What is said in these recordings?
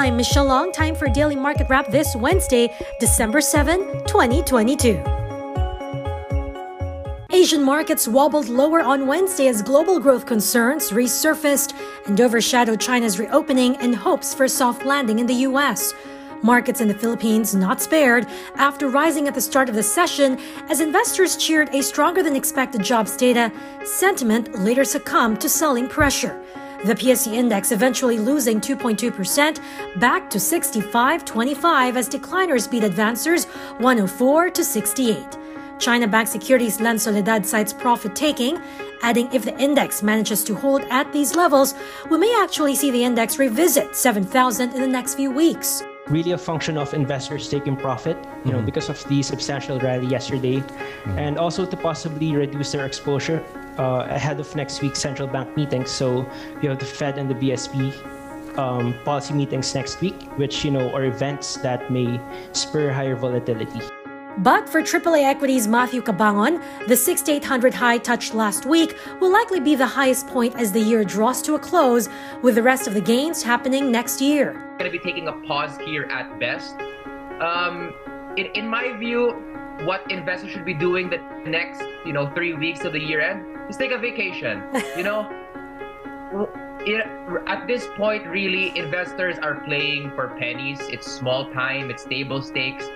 I'm Michelle Long. Time for Daily Market Wrap this Wednesday, December 7, 2022. Asian markets wobbled lower on Wednesday as global growth concerns resurfaced and overshadowed China's reopening and hopes for a soft landing in the U.S. Markets in the Philippines not spared after rising at the start of the session as investors cheered a stronger than expected jobs data. Sentiment later succumbed to selling pressure. The PSE index eventually losing 2.2% back to 65.25 as decliners beat advancers 104 to 68. China Bank Securities Lens Soledad cites profit taking, adding if the index manages to hold at these levels, we may actually see the index revisit 7,000 in the next few weeks really a function of investors taking profit, you know, mm-hmm. because of the substantial rally yesterday, mm-hmm. and also to possibly reduce their exposure uh, ahead of next week's central bank meetings. So you have the Fed and the BSP um, policy meetings next week, which you know are events that may spur higher volatility. But for AAA equities Matthew Cabangon, the 6800 high touched last week will likely be the highest point as the year draws to a close, with the rest of the gains happening next year. Going to be taking a pause here at best. Um, in, in my view, what investors should be doing the next, you know, three weeks of the year end is take a vacation. You know, it, at this point, really, investors are playing for pennies. It's small time. It's table stakes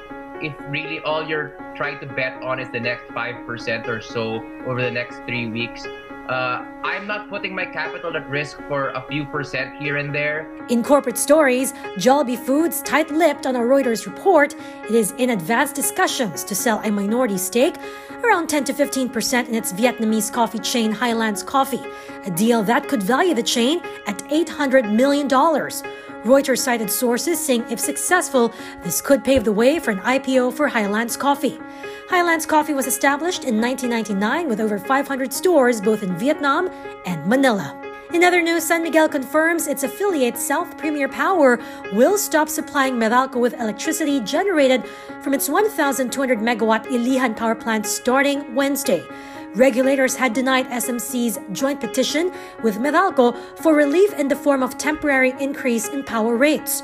if really all you're trying to bet on is the next 5% or so over the next three weeks, uh, I'm not putting my capital at risk for a few percent here and there. In corporate stories, Jollibee Foods tight lipped on a Reuters report it is in advanced discussions to sell a minority stake, around 10 to 15% in its Vietnamese coffee chain Highlands Coffee, a deal that could value the chain at $800 million. Reuters cited sources saying if successful, this could pave the way for an IPO for Highlands Coffee. Highlands Coffee was established in 1999 with over 500 stores both in Vietnam and Manila. In other news, San Miguel confirms its affiliate South Premier Power will stop supplying Meralco with electricity generated from its 1,200 megawatt Ilijan power plant starting Wednesday. Regulators had denied SMC's joint petition with Meralco for relief in the form of temporary increase in power rates.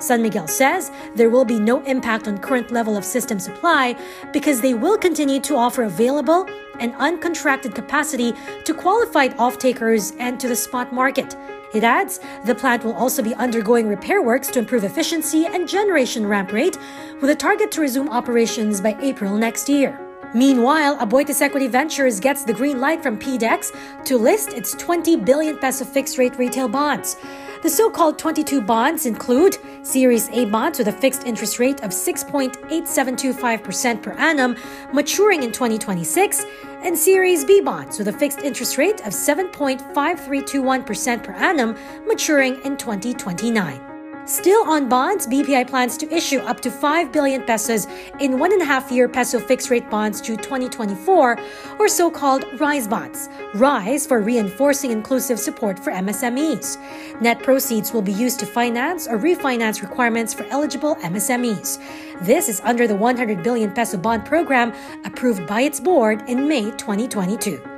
San Miguel says there will be no impact on current level of system supply because they will continue to offer available and uncontracted capacity to qualified off-takers and to the spot market. It adds the plant will also be undergoing repair works to improve efficiency and generation ramp rate with a target to resume operations by April next year. Meanwhile, Aboitiz Equity Ventures gets the green light from PDEX to list its 20 billion peso fixed rate retail bonds. The so called 22 bonds include Series A bonds with a fixed interest rate of 6.8725% per annum, maturing in 2026, and Series B bonds with a fixed interest rate of 7.5321% per annum, maturing in 2029. Still on bonds, BPI plans to issue up to 5 billion pesos in one and a half year peso fixed rate bonds due 2024, or so called RISE bonds. RISE for reinforcing inclusive support for MSMEs. Net proceeds will be used to finance or refinance requirements for eligible MSMEs. This is under the 100 billion peso bond program approved by its board in May 2022.